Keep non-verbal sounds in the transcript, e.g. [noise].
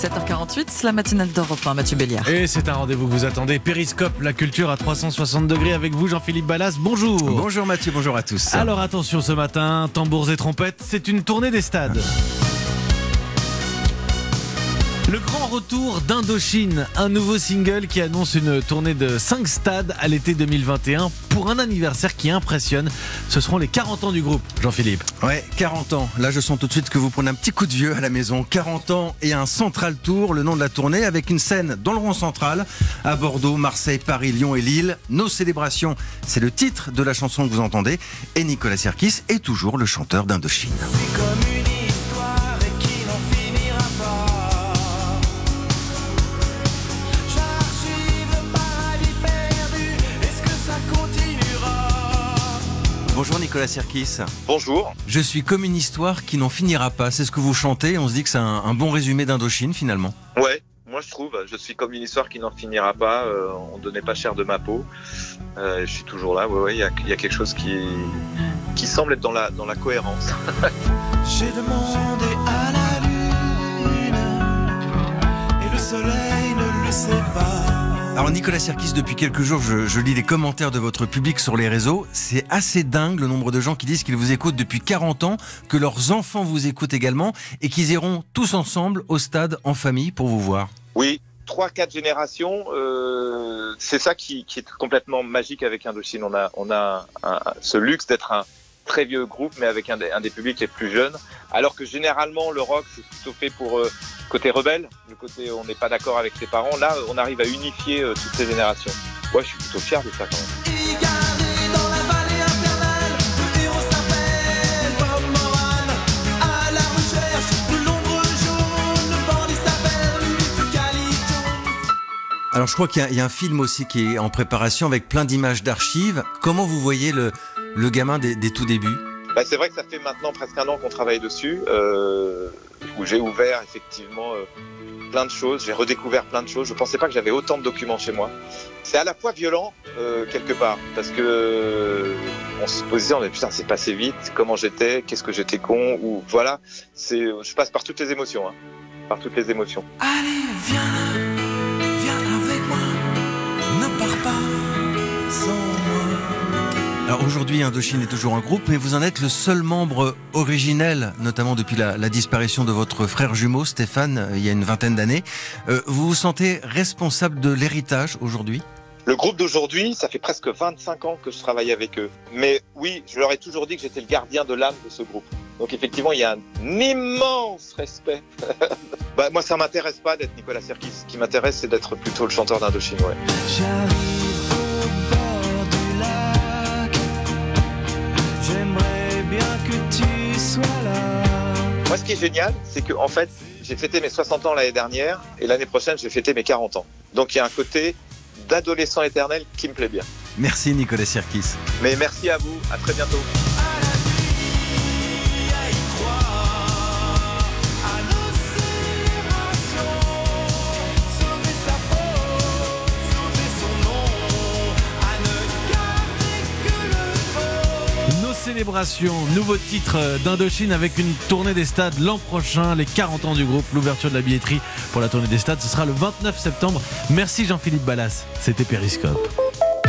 7h48, la matinale d'Europe 1, Mathieu Béliard. Et c'est un rendez-vous que vous attendez. Périscope, la culture à 360 degrés avec vous, Jean-Philippe Ballas. Bonjour. Bonjour Mathieu, bonjour à tous. Alors attention ce matin, tambours et trompettes, c'est une tournée des stades. Le grand retour d'Indochine, un nouveau single qui annonce une tournée de 5 stades à l'été 2021 pour un anniversaire qui impressionne. Ce seront les 40 ans du groupe, Jean-Philippe. Ouais, 40 ans. Là, je sens tout de suite que vous prenez un petit coup de vieux à la maison. 40 ans et un Central Tour, le nom de la tournée, avec une scène dans le rond central à Bordeaux, Marseille, Paris, Lyon et Lille. Nos célébrations, c'est le titre de la chanson que vous entendez. Et Nicolas Serkis est toujours le chanteur d'Indochine. Bonjour Nicolas Serkis. Bonjour. Je suis comme une histoire qui n'en finira pas. C'est ce que vous chantez. On se dit que c'est un, un bon résumé d'Indochine finalement. Ouais, moi je trouve. Je suis comme une histoire qui n'en finira pas. Euh, on donnait pas cher de ma peau. Euh, je suis toujours là. Ouais, ouais. Il y a, il y a quelque chose qui qui semble être dans la dans la cohérence. [laughs] J'ai demandé à la lune et le soleil ne le sait pas. Alors Nicolas Serkis, depuis quelques jours, je, lis les commentaires de votre public sur les réseaux. C'est assez dingue le nombre de gens qui disent qu'ils vous écoutent depuis 40 ans, que leurs enfants vous écoutent également et qu'ils iront tous ensemble au stade en famille pour vous voir. Oui. Trois, quatre générations, euh, c'est ça qui, est complètement magique avec Indochine. On a, on a ce luxe d'être un très vieux groupe, mais avec un des, un des, publics les plus jeunes. Alors que généralement, le rock, c'est plutôt fait pour euh, côté rebelle, le côté on n'est pas d'accord avec ses parents. Là, on arrive à unifier euh, toutes ces générations. Moi, ouais, je suis plutôt fier de ça quand même. Alors je crois qu'il y, y, a un film aussi qui est en préparation avec plein d'images d'archives. Comment vous voyez le, le gamin des, des tout débuts bah, C'est vrai que ça fait maintenant presque un an qu'on travaille dessus, euh, où j'ai ouvert effectivement euh, plein de choses, j'ai redécouvert plein de choses. Je pensais pas que j'avais autant de documents chez moi. C'est à la fois violent euh, quelque part, parce que on se posait, on putain c'est passé vite, comment j'étais, qu'est-ce que j'étais con, ou voilà. Je passe par toutes les émotions, hein, par toutes les émotions. Allez viens Alors aujourd'hui, Indochine est toujours un groupe, mais vous en êtes le seul membre originel, notamment depuis la, la disparition de votre frère jumeau Stéphane euh, il y a une vingtaine d'années. Euh, vous vous sentez responsable de l'héritage aujourd'hui? Le groupe d'aujourd'hui, ça fait presque 25 ans que je travaille avec eux. Mais oui, je leur ai toujours dit que j'étais le gardien de l'âme de ce groupe. Donc effectivement, il y a un immense respect. [laughs] bah, moi, ça m'intéresse pas d'être Nicolas Serkis. Ce qui m'intéresse, c'est d'être plutôt le chanteur d'Indochine. Ouais. Sois là. Moi, ce qui est génial, c'est que en fait, j'ai fêté mes 60 ans l'année dernière et l'année prochaine, je vais fêter mes 40 ans. Donc il y a un côté d'adolescent éternel qui me plaît bien. Merci Nicolas Serkis. Mais merci à vous, à très bientôt. Célébration, nouveau titre d'Indochine avec une tournée des stades l'an prochain, les 40 ans du groupe, l'ouverture de la billetterie pour la tournée des stades, ce sera le 29 septembre. Merci Jean-Philippe Ballas, c'était Périscope.